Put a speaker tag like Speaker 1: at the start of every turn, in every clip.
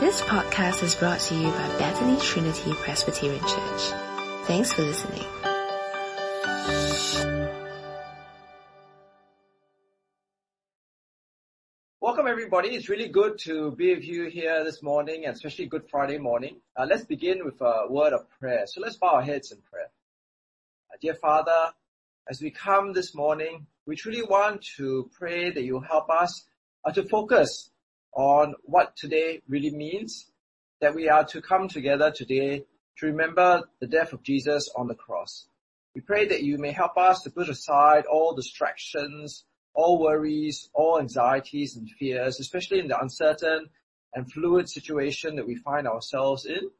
Speaker 1: This podcast is brought to you by Bethany Trinity Presbyterian Church. Thanks for listening.
Speaker 2: Welcome everybody. It's really good to be with you here this morning and especially Good Friday morning. Uh, let's begin with a word of prayer. So let's bow our heads in prayer. Uh, dear Father, as we come this morning, we truly want to pray that you help us uh, to focus on what today really means, that we are to come together today to remember the death of Jesus on the cross. We pray that you may help us to put aside all distractions, all worries, all anxieties and fears, especially in the uncertain and fluid situation that we find ourselves in.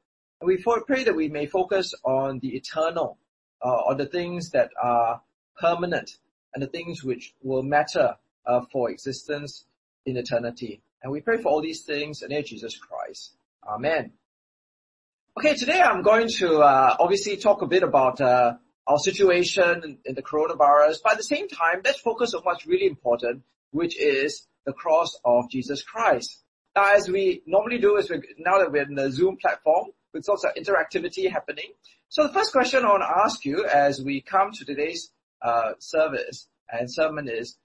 Speaker 2: And we pray that we may focus on the eternal, uh, on the things that are permanent and the things which will matter uh, for existence in eternity. And we pray for all these things in the name of Jesus Christ. Amen. Okay, today I'm going to uh, obviously talk a bit about uh, our situation in, in, the coronavirus, but at the same time, let's focus on what's really important, which is the cross of Jesus Christ. Now, as we normally do, is now that we're in the Zoom platform, with lots of interactivity happening. So the first question I want to ask you as we come to today's uh, service and sermon is,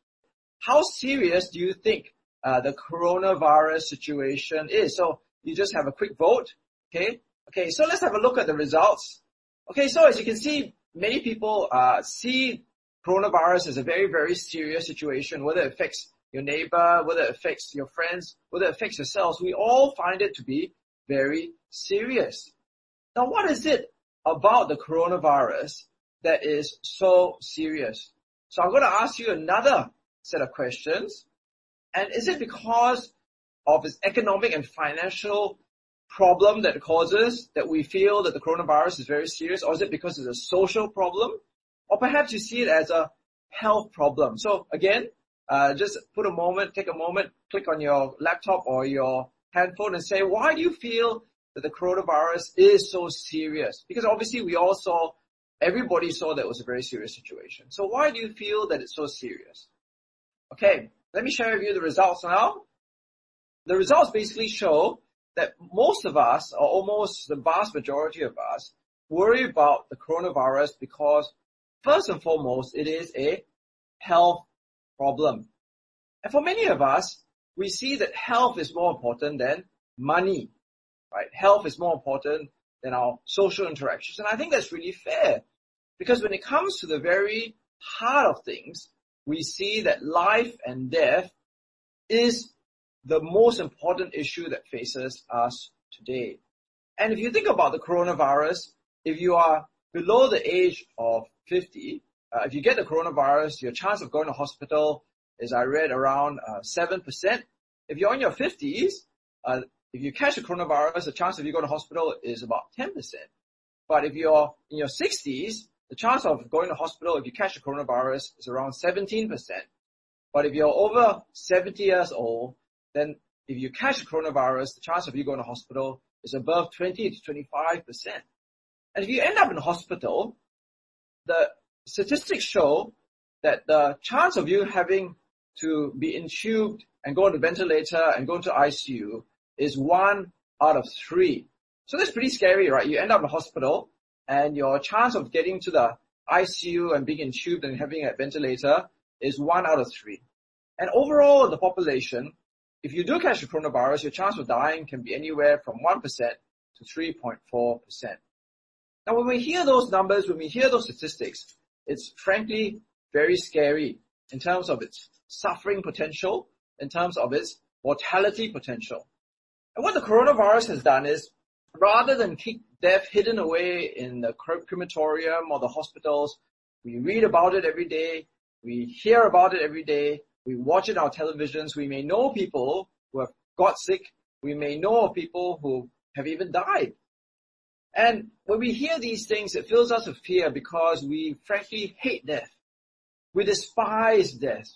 Speaker 2: how serious do you think uh, the coronavirus situation is. So you just have a quick vote. Okay. Okay. So let's have a look at the results. Okay. So as you can see, many people, uh, see coronavirus as a very, very serious situation, whether it affects your neighbor, whether it affects your friends, whether it affects yourselves. We all find it to be very serious. Now, what is it about the coronavirus that is so serious? So I'm going to ask you another set of questions. And is it because of its economic and financial problem that it causes that we feel that the coronavirus is very serious, or is it because it's a social problem? Or perhaps you see it as a health problem. So again, uh, just put a moment, take a moment, click on your laptop or your handphone and say, why do you feel that the coronavirus is so serious? Because obviously we all saw, everybody saw that it was a very serious situation. So why do you feel that it's so serious? Okay, let me share with you the results now. The results basically show that most of us, or almost the vast majority of us, worry about the coronavirus because first and foremost, it is a health problem. And for many of us, we see that health is more important than money, right? Health is more important than our social interactions. And I think that's really fair because when it comes to the very heart of things, we see that life and death is the most important issue that faces us today. And if you think about the coronavirus, if you are below the age of 50, uh, if you get the coronavirus, your chance of going to hospital is, I read, around uh, 7%. If you're in your 50s, uh, if you catch the coronavirus, the chance of you going to hospital is about 10%. But if you're in your 60s, the chance of going to hospital if you catch the coronavirus is around 17%. But if you're over 70 years old, then if you catch the coronavirus, the chance of you going to hospital is above 20 to 25%. And if you end up in hospital, the statistics show that the chance of you having to be intubed and go on the ventilator and go into ICU is one out of three. So that's pretty scary, right? You end up in hospital and your chance of getting to the ICU and being intubed and having a ventilator is one out of three. And overall in the population, if you do catch the coronavirus, your chance of dying can be anywhere from 1% to 3.4%. Now when we hear those numbers, when we hear those statistics, it's frankly very scary in terms of its suffering potential, in terms of its mortality potential. And what the coronavirus has done is rather than keep death hidden away in the crematorium or the hospitals, we read about it every day, we hear about it every day, we watch it on televisions, we may know people who have got sick, we may know people who have even died. And when we hear these things, it fills us with fear because we frankly hate death. We despise death.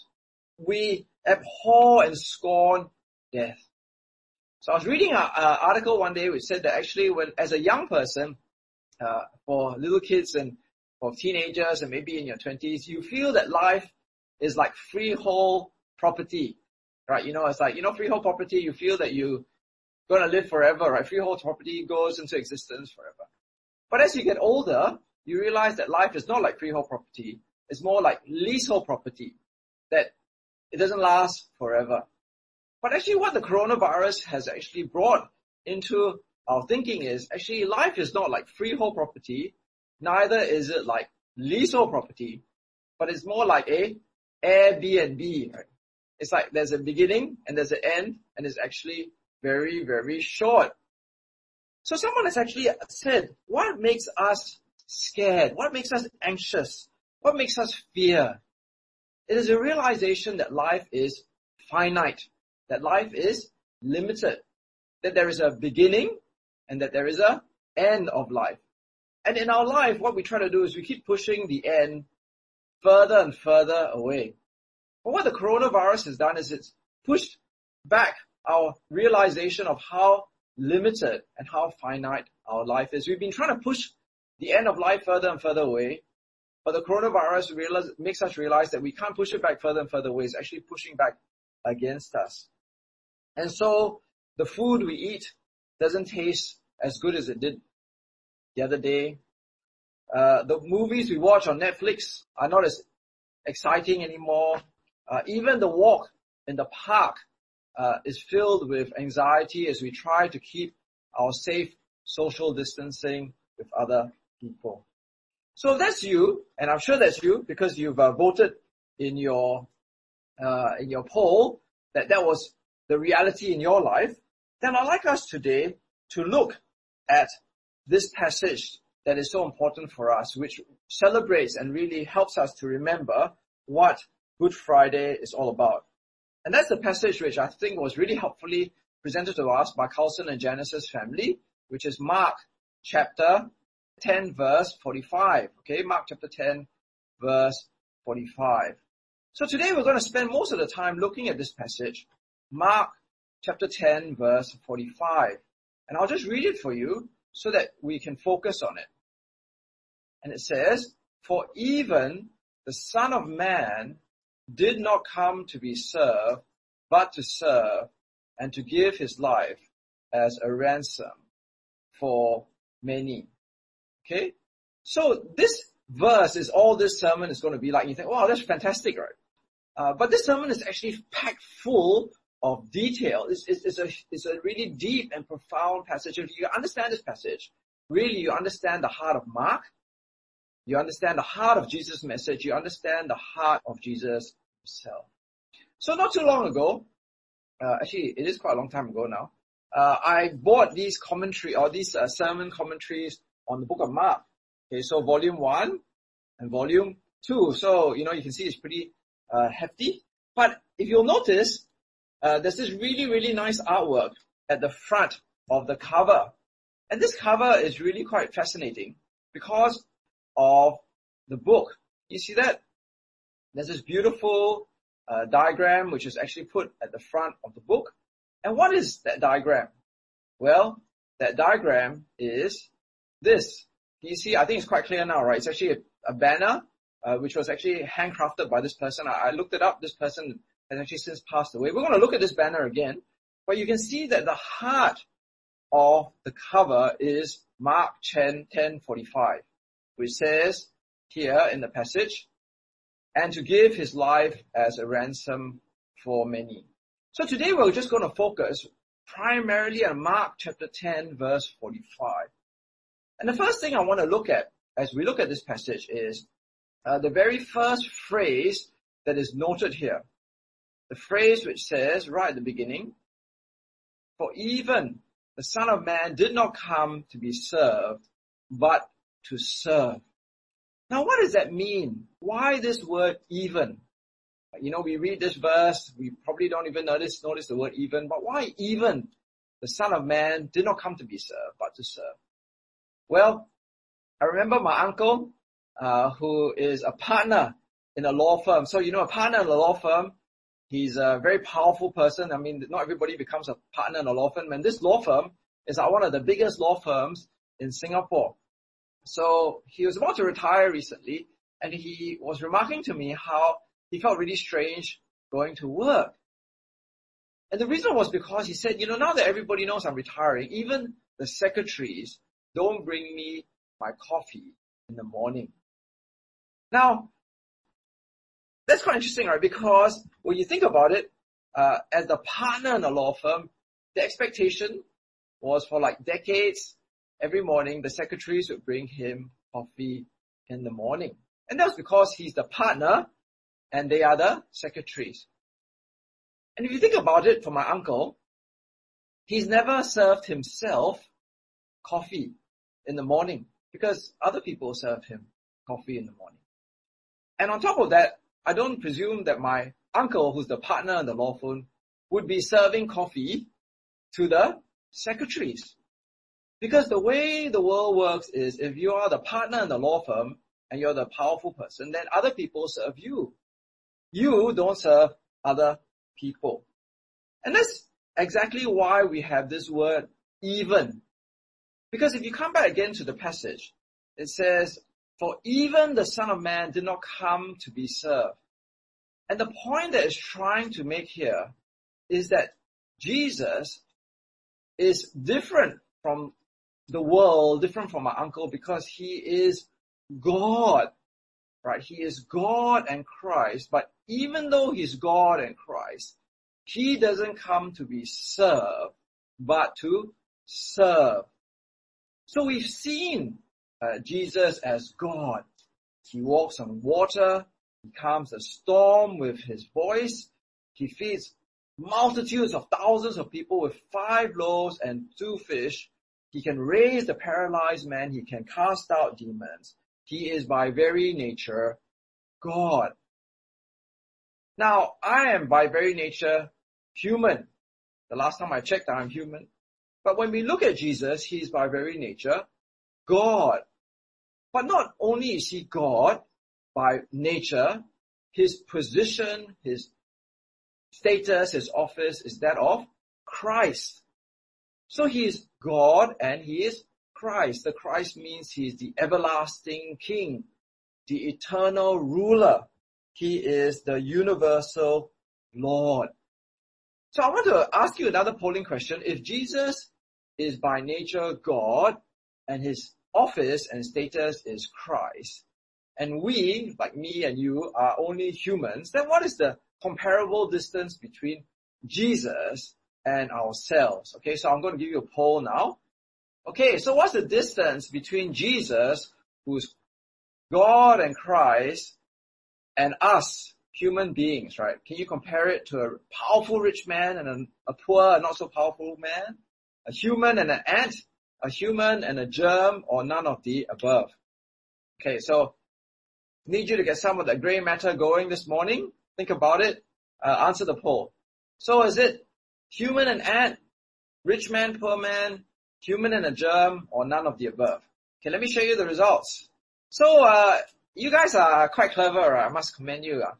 Speaker 2: We abhor and scorn death. So I was reading an article one day which said that actually when, as a young person, uh, for little kids and for teenagers and maybe in your twenties, you feel that life is like freehold property, right? You know, it's like, you know, freehold property, you feel that you, are to live forever, right? Freehold property goes into existence forever. But as you get older, you realize that life is not like freehold property. It's more like leasehold property that it doesn't last forever. But actually what the coronavirus has actually brought into our thinking is actually life is not like freehold property, neither is it like leasehold property, but it's more like a Airbnb. Right? It's like there's a beginning and there's an end and it's actually very, very short. So someone has actually said, what makes us scared? What makes us anxious? What makes us fear? It is a realization that life is finite, that life is limited, that there is a beginning and that there is a end of life. And in our life, what we try to do is we keep pushing the end further and further away. But what the coronavirus has done is it's pushed back our realization of how limited and how finite our life is. We've been trying to push the end of life further and further away, but the coronavirus realize, makes us realize that we can't push it back further and further away. It's actually pushing back against us. And so the food we eat doesn't taste as good as it did the other day. Uh, the movies we watch on Netflix are not as exciting anymore. Uh, even the walk in the park uh, is filled with anxiety as we try to keep our safe social distancing with other people. So that's you, and I'm sure that's you because you've uh, voted in your uh, in your poll that that was the reality in your life. Then I'd like us today to look at this passage that is so important for us, which celebrates and really helps us to remember what Good Friday is all about. And that's the passage which I think was really helpfully presented to us by Carlson and Janice's family, which is Mark chapter 10 verse 45. Okay, Mark chapter 10 verse 45. So today we're going to spend most of the time looking at this passage, Mark chapter 10 verse 45. And I'll just read it for you so that we can focus on it. And it says, for even the son of man did not come to be served, but to serve and to give his life as a ransom for many. Okay? So this verse is all this sermon is going to be like. You think, wow, that's fantastic, right? Uh, but this sermon is actually packed full of detail. It's, it's, it's, a, it's a really deep and profound passage. If you understand this passage, really you understand the heart of Mark, you understand the heart of Jesus' message. You understand the heart of Jesus himself. So not too long ago, uh, actually it is quite a long time ago now, uh, I bought these commentary or these uh, sermon commentaries on the book of Mark. Okay, so volume one and volume two. So, you know, you can see it's pretty uh, hefty. But if you'll notice, uh, there's this really, really nice artwork at the front of the cover. And this cover is really quite fascinating because of the book. You see that? There's this beautiful uh, diagram which is actually put at the front of the book. And what is that diagram? Well, that diagram is this. You see? I think it's quite clear now, right? It's actually a, a banner uh, which was actually handcrafted by this person. I, I looked it up. This person has actually since passed away. We're going to look at this banner again, but you can see that the heart of the cover is Mark 10, 10, 45 which says here in the passage, and to give his life as a ransom for many. So today we're just going to focus primarily on Mark chapter 10 verse 45. And the first thing I want to look at as we look at this passage is uh, the very first phrase that is noted here. The phrase which says right at the beginning, for even the son of man did not come to be served, but to serve. Now what does that mean? Why this word even? You know, we read this verse, we probably don't even notice, notice the word even, but why even? The son of man did not come to be served, but to serve. Well, I remember my uncle, uh, who is a partner in a law firm. So, you know, a partner in a law firm, he's a very powerful person. I mean, not everybody becomes a partner in a law firm. And this law firm is one of the biggest law firms in Singapore. So he was about to retire recently and he was remarking to me how he felt really strange going to work. And the reason was because he said, you know, now that everybody knows I'm retiring, even the secretaries don't bring me my coffee in the morning. Now, that's quite interesting, right? Because when you think about it, uh, as the partner in a law firm, the expectation was for like decades, every morning the secretaries would bring him coffee in the morning. And that's because he's the partner and they are the secretaries. And if you think about it for my uncle, he's never served himself coffee in the morning because other people serve him coffee in the morning. And on top of that, I don't presume that my uncle, who's the partner in the law firm, would be serving coffee to the secretaries. Because the way the world works is if you are the partner in the law firm and you're the powerful person, then other people serve you. You don't serve other people. And that's exactly why we have this word even. Because if you come back again to the passage, it says, for even the Son of Man did not come to be served. And the point that is trying to make here is that Jesus is different from the world, different from my uncle because he is God, right? He is God and Christ, but even though he's God and Christ, he doesn't come to be served, but to serve. So we've seen uh, Jesus as God. He walks on water. He calms a storm with his voice. He feeds multitudes of thousands of people with five loaves and two fish. He can raise the paralyzed man. He can cast out demons. He is by very nature God. Now, I am by very nature human. The last time I checked, I'm human. But when we look at Jesus, he is by very nature God. But not only is he God by nature, his position, his status, his office is that of Christ. So he is God and he is Christ. The Christ means he is the everlasting King, the eternal ruler. He is the universal Lord. So I want to ask you another polling question. If Jesus is by nature God and his office and status is Christ, and we, like me and you, are only humans, then what is the comparable distance between Jesus and ourselves? Okay, so I'm going to give you a poll now. Okay, so what's the distance between Jesus, who's God and Christ, and us, human beings, right? Can you compare it to a powerful rich man and a, a poor, not so powerful man? A human and an ant? A human and a germ or none of the above? Okay, so need you to get some of that gray matter going this morning. Think about it. Uh, answer the poll. So is it human and ant, rich man, poor man, human and a germ, or none of the above? Okay, let me show you the results. So, uh, you guys are quite clever, I must commend you. Uh.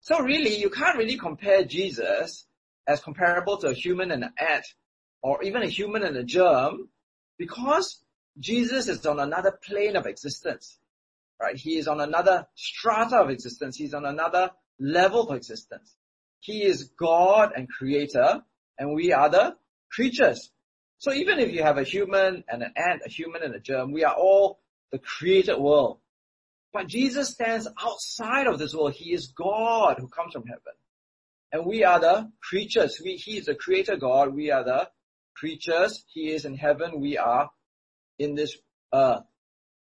Speaker 2: So really, you can't really compare Jesus as comparable to a human and an ant, or even a human and a germ, because Jesus is on another plane of existence, right? He is on another strata of existence. He's on another level of existence. He is God and creator, and we are the creatures. So even if you have a human and an ant, a human and a germ, we are all the created world. But Jesus stands outside of this world. He is God who comes from heaven. And we are the creatures. We, he is the creator God. We are the creatures. He is in heaven. We are in this earth.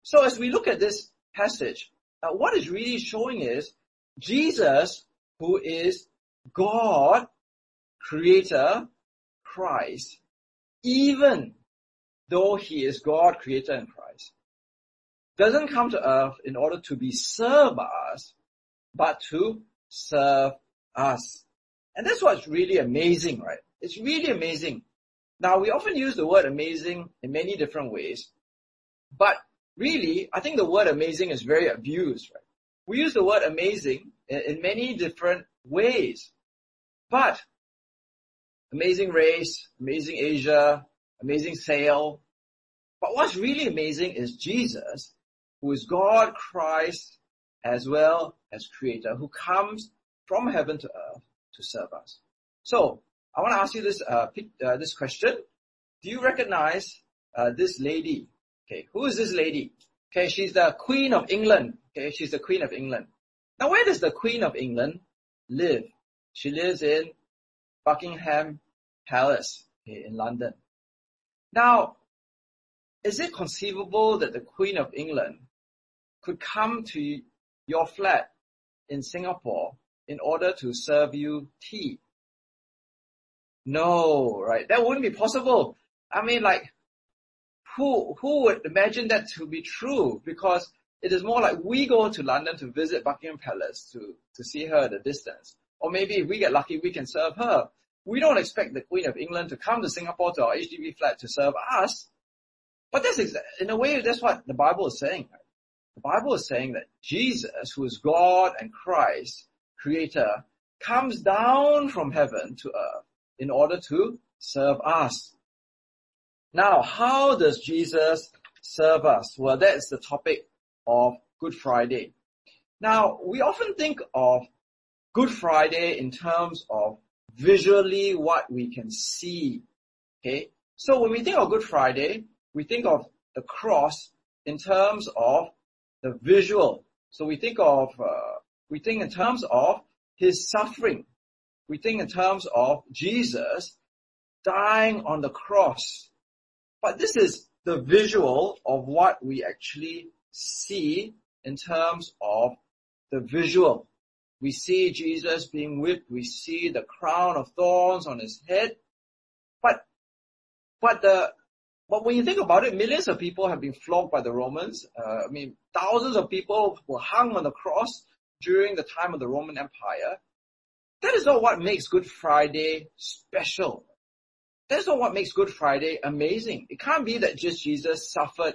Speaker 2: So as we look at this passage, uh, what is really showing is Jesus, who is God, creator, Christ, even though he is God, creator, and Christ, doesn't come to earth in order to be served by us, but to serve us. And that's what's really amazing, right? It's really amazing. Now, we often use the word amazing in many different ways, but really, I think the word amazing is very abused, right? We use the word amazing in, many different ways, but amazing race, amazing Asia, amazing sail. But what's really amazing is Jesus who is God Christ as well as creator, who comes from heaven to earth to serve us. So, I want to ask you this, uh, uh, this question. Do you recognize, uh, this lady? Okay, who is this lady? Okay, she's the Queen of England. Okay, she's the Queen of England. Now where does the Queen of England live? She lives in Buckingham Palace okay, in London. Now, is it conceivable that the Queen of England could come to your flat in Singapore in order to serve you tea? No, right? That wouldn't be possible. I mean, like, who, who would imagine that to be true? Because it is more like we go to London to visit Buckingham Palace to, to see her at a distance. Or maybe if we get lucky, we can serve her. We don't expect the Queen of England to come to Singapore to our HDB flat to serve us. But that's exa- in a way, that's what the Bible is saying. The Bible is saying that Jesus, who is God and Christ, creator, comes down from heaven to earth in order to serve us. Now, how does Jesus serve us? Well, that's the topic of Good Friday. Now, we often think of Good Friday in terms of visually what we can see. Okay. So when we think of Good Friday, we think of the cross in terms of the visual. So we think of, uh, we think in terms of his suffering. We think in terms of Jesus dying on the cross. But this is the visual of what we actually see in terms of the visual. We see Jesus being whipped. We see the crown of thorns on his head. But, but the, but when you think about it, millions of people have been flogged by the Romans. Uh, I mean, thousands of people were hung on the cross during the time of the Roman Empire. That is not what makes Good Friday special. That's not what makes Good Friday amazing. It can't be that just Jesus suffered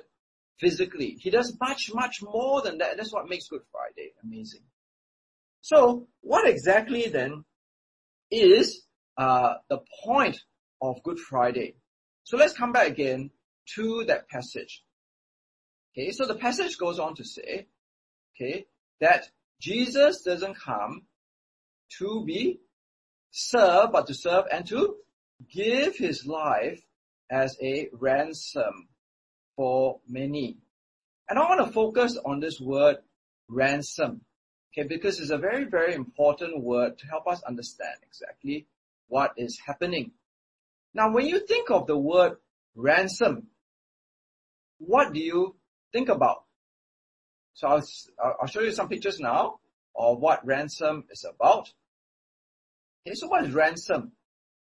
Speaker 2: physically. He does much, much more than that. That's what makes Good Friday amazing. So what exactly then is uh, the point of Good Friday? So let's come back again to that passage. Okay, so the passage goes on to say, okay, that Jesus doesn't come to be served, but to serve and to give his life as a ransom for many. And I want to focus on this word ransom. Okay, because it's a very, very important word to help us understand exactly what is happening. Now, when you think of the word ransom, what do you think about? So I'll, I'll show you some pictures now of what ransom is about. Okay, so what is ransom?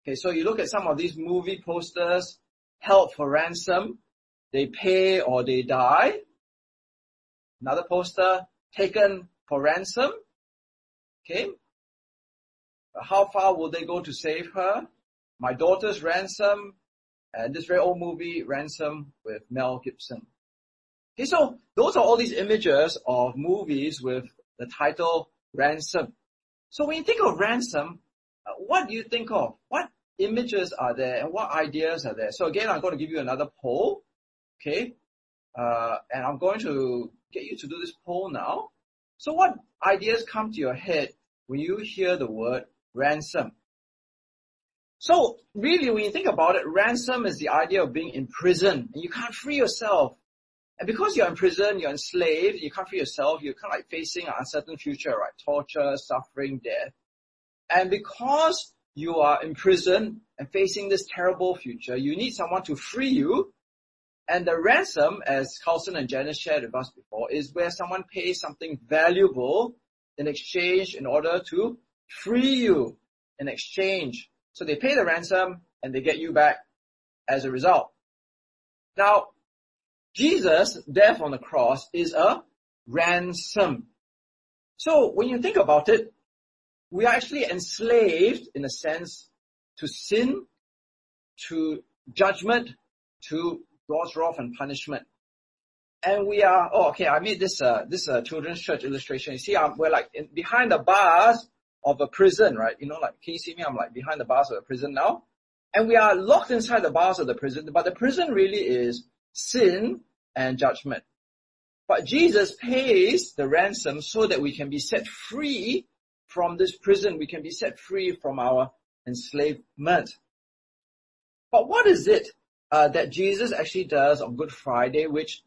Speaker 2: Okay, so you look at some of these movie posters, held for ransom, they pay or they die. Another poster, taken for ransom. Okay. How far will they go to save her? My daughter's ransom and this very old movie, Ransom with Mel Gibson. Okay, so those are all these images of movies with the title Ransom. So when you think of ransom, what do you think of? What images are there and what ideas are there? So again, I'm going to give you another poll. Okay. Uh, and I'm going to get you to do this poll now. So what ideas come to your head when you hear the word ransom? So really, when you think about it, ransom is the idea of being in prison and you can't free yourself. And because you're in prison, you're enslaved, you can't free yourself, you're kind of like facing an uncertain future, right? Torture, suffering, death. And because you are in prison and facing this terrible future, you need someone to free you and the ransom, as Carlson and Janice shared with us before, is where someone pays something valuable in exchange in order to free you in exchange. So they pay the ransom and they get you back as a result. Now, Jesus' death on the cross is a ransom. So when you think about it, we are actually enslaved in a sense to sin, to judgment, to God's wrath and punishment. And we are, oh, okay, I made this, uh, this, uh, children's church illustration. You see, I'm, we're like in, behind the bars of a prison, right? You know, like, can you see me? I'm like behind the bars of a prison now. And we are locked inside the bars of the prison, but the prison really is sin and judgment. But Jesus pays the ransom so that we can be set free from this prison. We can be set free from our enslavement. But what is it uh, that Jesus actually does on Good Friday, which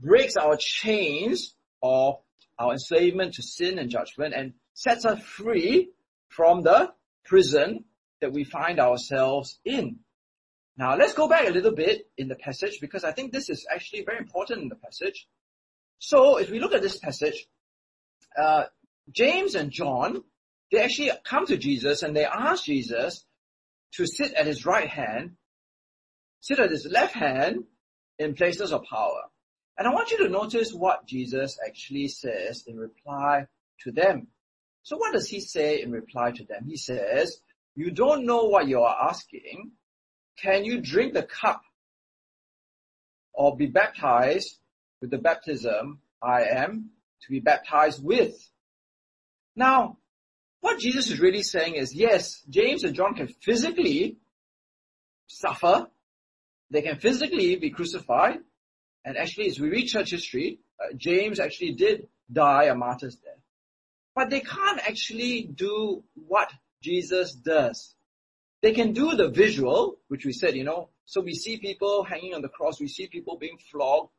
Speaker 2: breaks our chains of our enslavement to sin and judgment and sets us free from the prison that we find ourselves in. Now let's go back a little bit in the passage because I think this is actually very important in the passage. So if we look at this passage, uh, James and John, they actually come to Jesus and they ask Jesus to sit at his right hand, sit at his left hand in places of power. And I want you to notice what Jesus actually says in reply to them. So what does he say in reply to them? He says, you don't know what you are asking. Can you drink the cup or be baptized with the baptism I am to be baptized with? Now, what Jesus is really saying is, yes, James and John can physically suffer. They can physically be crucified. And actually, as we read church history, uh, James actually did die a martyr's death. But they can't actually do what Jesus does. They can do the visual, which we said, you know, so we see people hanging on the cross, we see people being flogged,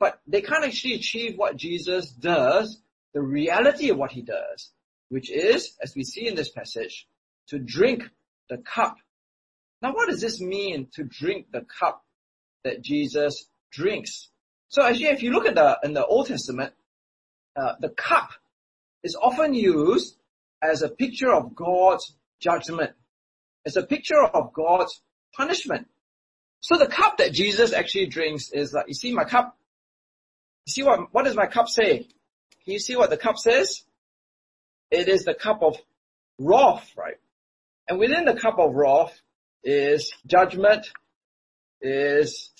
Speaker 2: but they can't actually achieve what Jesus does, the reality of what he does which is, as we see in this passage, to drink the cup. Now what does this mean to drink the cup that Jesus drinks? So actually if you look at the, in the Old Testament, uh, the cup is often used as a picture of God's judgment. It's a picture of God's punishment. So the cup that Jesus actually drinks is like, you see my cup? You see what, what does my cup say? Can you see what the cup says? it is the cup of wrath, right? And within the cup of wrath is judgment, is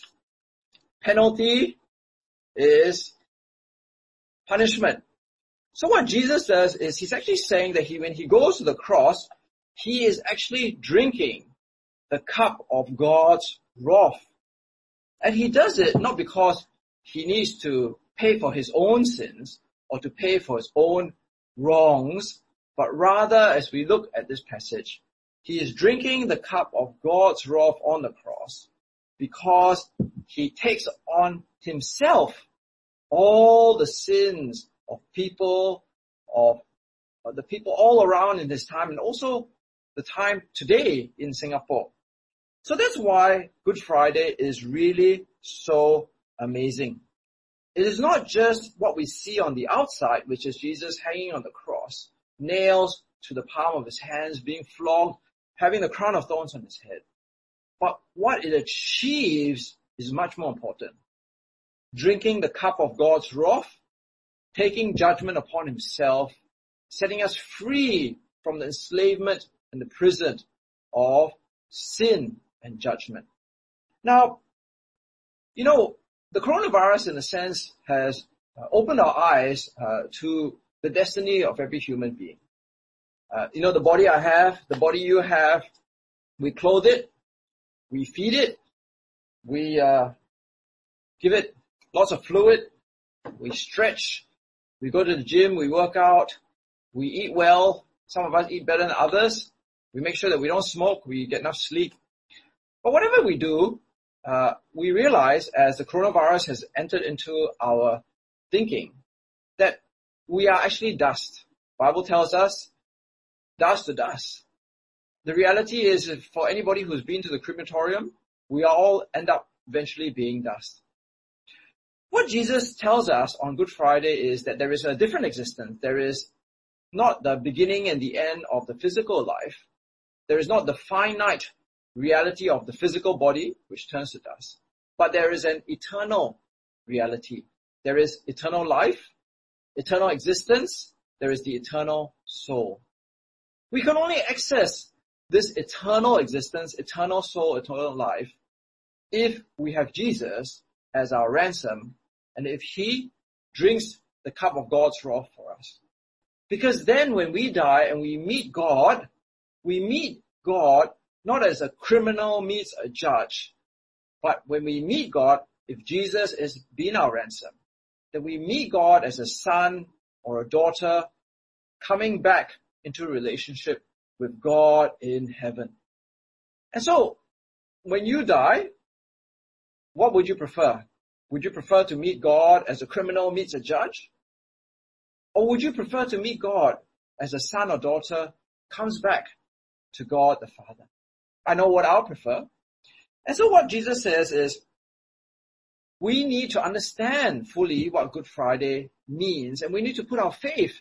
Speaker 2: penalty, is punishment. So what Jesus does is he's actually saying that he, when he goes to the cross, he is actually drinking the cup of God's wrath. And he does it not because he needs to pay for his own sins or to pay for his own wrongs, but rather as we look at this passage, he is drinking the cup of God's wrath on the cross because he takes on himself all the sins of people, of, the people all around in this time and also the time today in Singapore. So that's why Good Friday is really so amazing. It is not just what we see on the outside, which is Jesus hanging on the cross, nails to the palm of his hands, being flogged, having the crown of thorns on his head. But what it achieves is much more important. Drinking the cup of God's wrath, taking judgment upon himself, setting us free from the enslavement and the prison of sin and judgment. Now, you know, the coronavirus, in a sense, has uh, opened our eyes uh, to the destiny of every human being. Uh, you know, the body I have, the body you have, we clothe it, we feed it, we uh, give it lots of fluid, we stretch, we go to the gym, we work out, we eat well. Some of us eat better than others. We make sure that we don't smoke, we get enough sleep. But whatever we do, Uh, we realize as the coronavirus has entered into our thinking that we are actually dust. Bible tells us dust to dust. The reality is for anybody who's been to the crematorium, we all end up eventually being dust. What Jesus tells us on Good Friday is that there is a different existence. There is not the beginning and the end of the physical life. There is not the finite reality of the physical body, which turns to dust. But there is an eternal reality. There is eternal life, eternal existence, there is the eternal soul. We can only access this eternal existence, eternal soul, eternal life, if we have Jesus as our ransom, and if He drinks the cup of God's wrath for us. Because then when we die and we meet God, we meet God not as a criminal meets a judge, but when we meet God, if Jesus is being our ransom, then we meet God as a son or a daughter coming back into relationship with God in heaven. And so, when you die, what would you prefer? Would you prefer to meet God as a criminal meets a judge? Or would you prefer to meet God as a son or daughter comes back to God the Father? I know what I'll prefer. And so what Jesus says is, we need to understand fully what Good Friday means, and we need to put our faith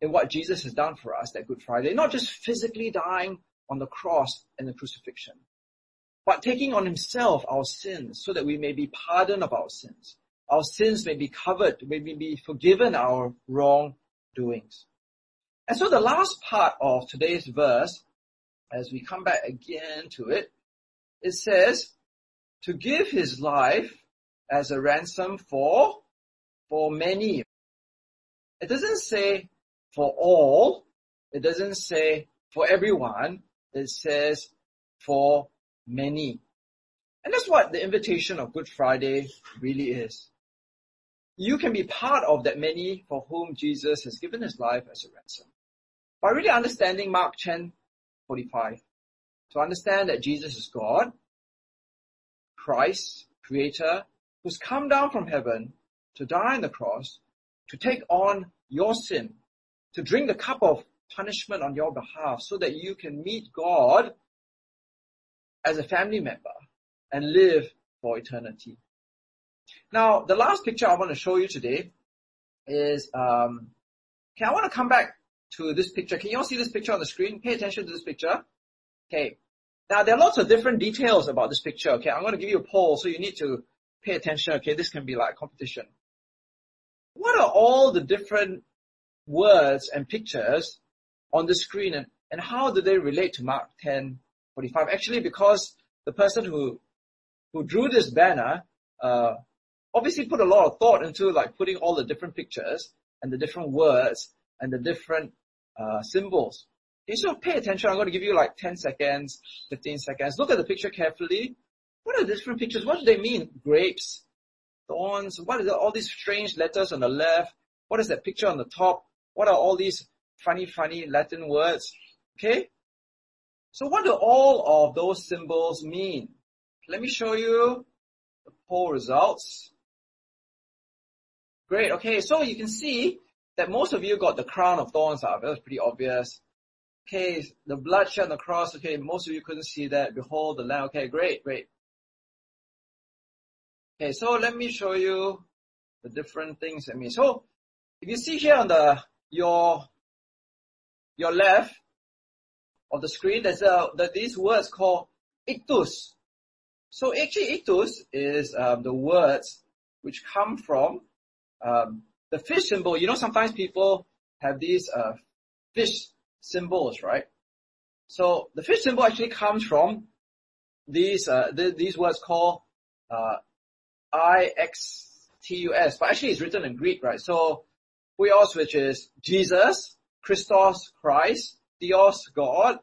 Speaker 2: in what Jesus has done for us that Good Friday, not just physically dying on the cross and the crucifixion, but taking on himself our sins so that we may be pardoned of our sins. Our sins may be covered, may be forgiven our wrongdoings. And so the last part of today's verse, as we come back again to it, it says, to give his life as a ransom for, for many. It doesn't say for all. It doesn't say for everyone. It says for many. And that's what the invitation of Good Friday really is. You can be part of that many for whom Jesus has given his life as a ransom. By really understanding Mark 10, 45, to understand that Jesus is God, Christ, creator, who's come down from heaven to die on the cross, to take on your sin, to drink the cup of punishment on your behalf so that you can meet God as a family member and live for eternity. Now, the last picture I want to show you today is, um, okay, I want to come back to this picture. Can you all see this picture on the screen? Pay attention to this picture. Okay. Now, there are lots of different details about this picture. Okay. I'm going to give you a poll, so you need to pay attention. Okay. This can be like competition. What are all the different words and pictures on the screen and, and how do they relate to Mark 10, 45. Actually, because the person who who drew this banner uh, obviously put a lot of thought into like putting all the different pictures and the different words and the different uh, symbols. Okay, so pay attention. I'm going to give you like 10 seconds, 15 seconds. Look at the picture carefully. What are the different pictures? What do they mean? Grapes, thorns. What are all these strange letters on the left? What is that picture on the top? What are all these funny, funny Latin words? Okay. So what do all of those symbols mean? Let me show you the poll results. Great. Okay. So you can see that most of you got the crown of thorns up. That was pretty obvious. Okay. The blood shed on the cross. Okay. Most of you couldn't see that. Behold the lamb. Okay. Great. Great. Okay. So let me show you the different things I mean. So if you see here on the, your, your left, of the screen, there's a, that these words called ictus. So actually ictus is um, the words which come from um, the fish symbol. You know, sometimes people have these uh, fish symbols, right? So the fish symbol actually comes from these uh, th- these words called uh, I X T U S, but actually it's written in Greek, right? So Huios, which is Jesus, Christos, Christ, Theos, God,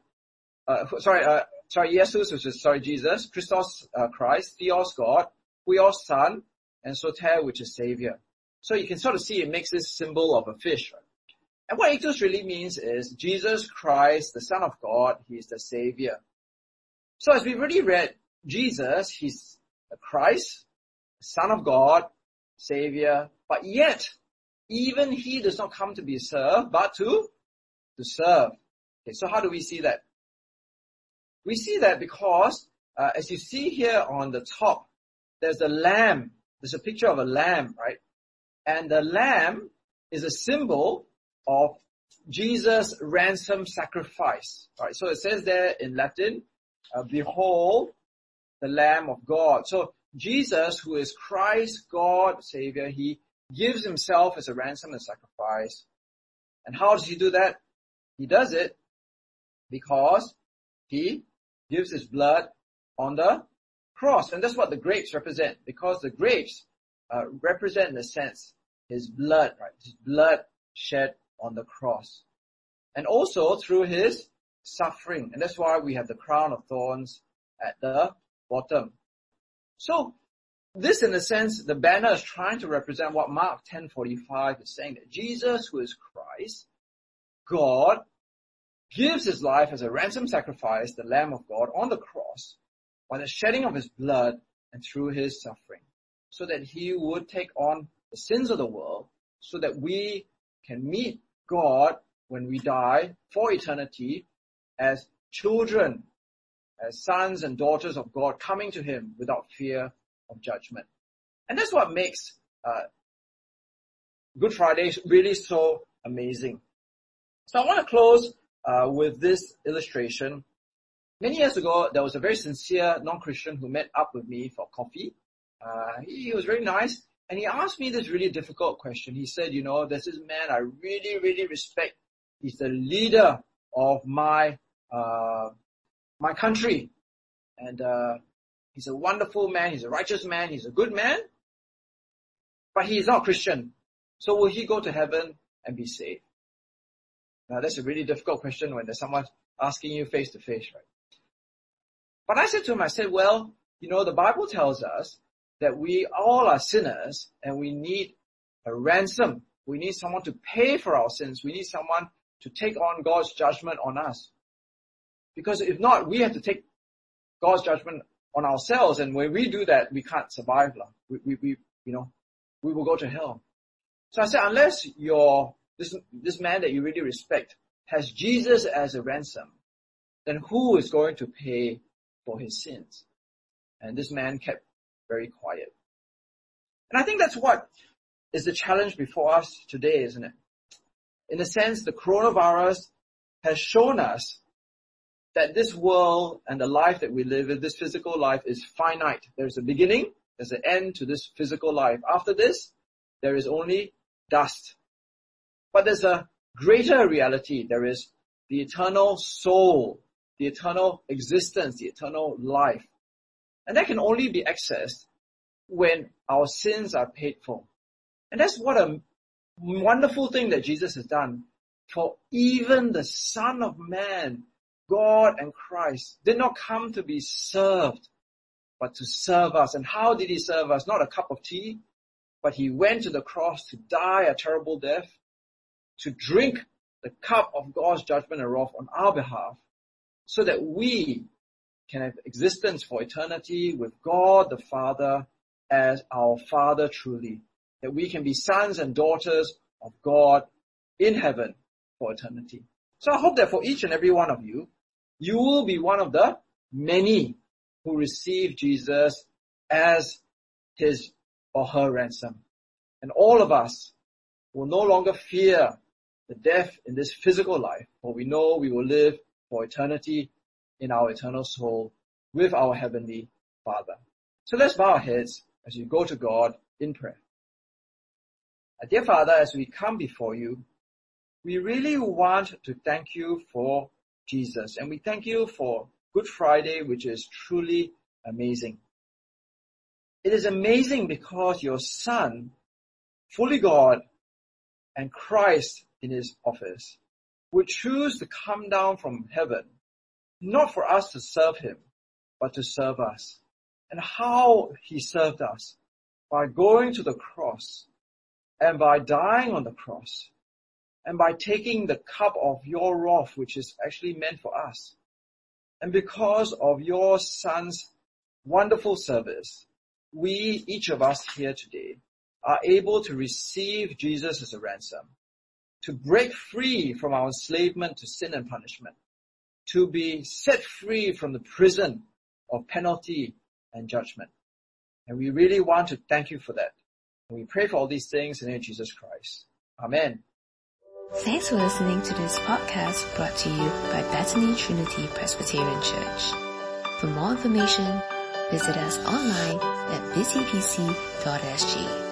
Speaker 2: uh, sorry, uh, sorry, Jesus, which is, sorry, Jesus, Christos, uh, Christ, Theos, God, Huios, Son, and Soter, which is Savior. So you can sort of see it makes this symbol of a fish, right? And what Ictus really means is Jesus Christ, the Son of God, He is the Savior. So as we've already read, Jesus, He's the Christ, Son of God, Savior, but yet, even He does not come to be served, but to, to serve. Okay, so how do we see that? We see that because, uh, as you see here on the top, there's a lamb. There's a picture of a lamb, right? And the lamb is a symbol of Jesus' ransom sacrifice. Right? So it says there in Latin, uh, behold the Lamb of God. So Jesus, who is Christ, God, Savior, he gives himself as a ransom and sacrifice. And how does he do that? He does it because he gives his blood on the cross. And that's what the grapes represent because the grapes uh, represent in a sense his blood, right? His blood shed on the cross. And also through his suffering. And that's why we have the crown of thorns at the bottom. So this in a sense, the banner is trying to represent what Mark 10:45 is saying that Jesus, who is Christ, God, gives his life as a ransom sacrifice, the Lamb of God on the cross, by the shedding of his blood and through his suffering, so that he would take on the sins of the world, so that we can meet God when we die for eternity as children, as sons and daughters of God coming to him without fear of judgment. And that's what makes uh, Good Friday really so amazing. So I want to close uh, with this illustration. Many years ago, there was a very sincere non-Christian who met up with me for coffee. Uh, he, he was very nice, and he asked me this really difficult question. He said, you know, this man I really, really respect. He's the leader of my, uh, my country. And, uh, he's a wonderful man. He's a righteous man. He's a good man. But he is not Christian. So will he go to heaven and be saved? Now that's a really difficult question when there's someone asking you face to face, right? But I said to him, I said, well, you know, the Bible tells us that we all are sinners and we need a ransom. We need someone to pay for our sins. We need someone to take on God's judgment on us. Because if not, we have to take God's judgment on ourselves. And when we do that, we can't survive. We, we, we, you know, we will go to hell. So I said, unless your, this, this man that you really respect has Jesus as a ransom, then who is going to pay for his sins? And this man kept very quiet. And I think that's what is the challenge before us today, isn't it? In a sense, the coronavirus has shown us that this world and the life that we live in, this physical life is finite. There's a beginning, there's an end to this physical life. After this, there is only dust. But there's a greater reality. There is the eternal soul, the eternal existence, the eternal life. And that can only be accessed when our sins are paid for. And that's what a wonderful thing that Jesus has done. For even the Son of Man, God and Christ, did not come to be served, but to serve us. And how did he serve us? Not a cup of tea, but he went to the cross to die a terrible death, to drink the cup of God's judgment and wrath on our behalf, so that we can have existence for eternity with God the Father as our Father truly. That we can be sons and daughters of God in heaven for eternity. So I hope that for each and every one of you, you will be one of the many who receive Jesus as his or her ransom. And all of us will no longer fear the death in this physical life, for we know we will live for eternity in our eternal soul with our heavenly Father. So let's bow our heads as we go to God in prayer. Dear Father, as we come before you, we really want to thank you for Jesus and we thank you for Good Friday, which is truly amazing. It is amazing because your son, fully God and Christ in his office, would choose to come down from heaven, not for us to serve him, but to serve us. And how he served us by going to the cross and by dying on the cross and by taking the cup of your wrath, which is actually meant for us. And because of your son's wonderful service, we, each of us here today, are able to receive Jesus as a ransom, to break free from our enslavement to sin and punishment, to be set free from the prison of penalty and judgment. And we really want to thank you for that. And we pray for all these things in the name of Jesus Christ. Amen.
Speaker 1: Thanks for listening to this podcast brought to you by Bethany Trinity Presbyterian Church. For more information, visit us online at busypc.sg.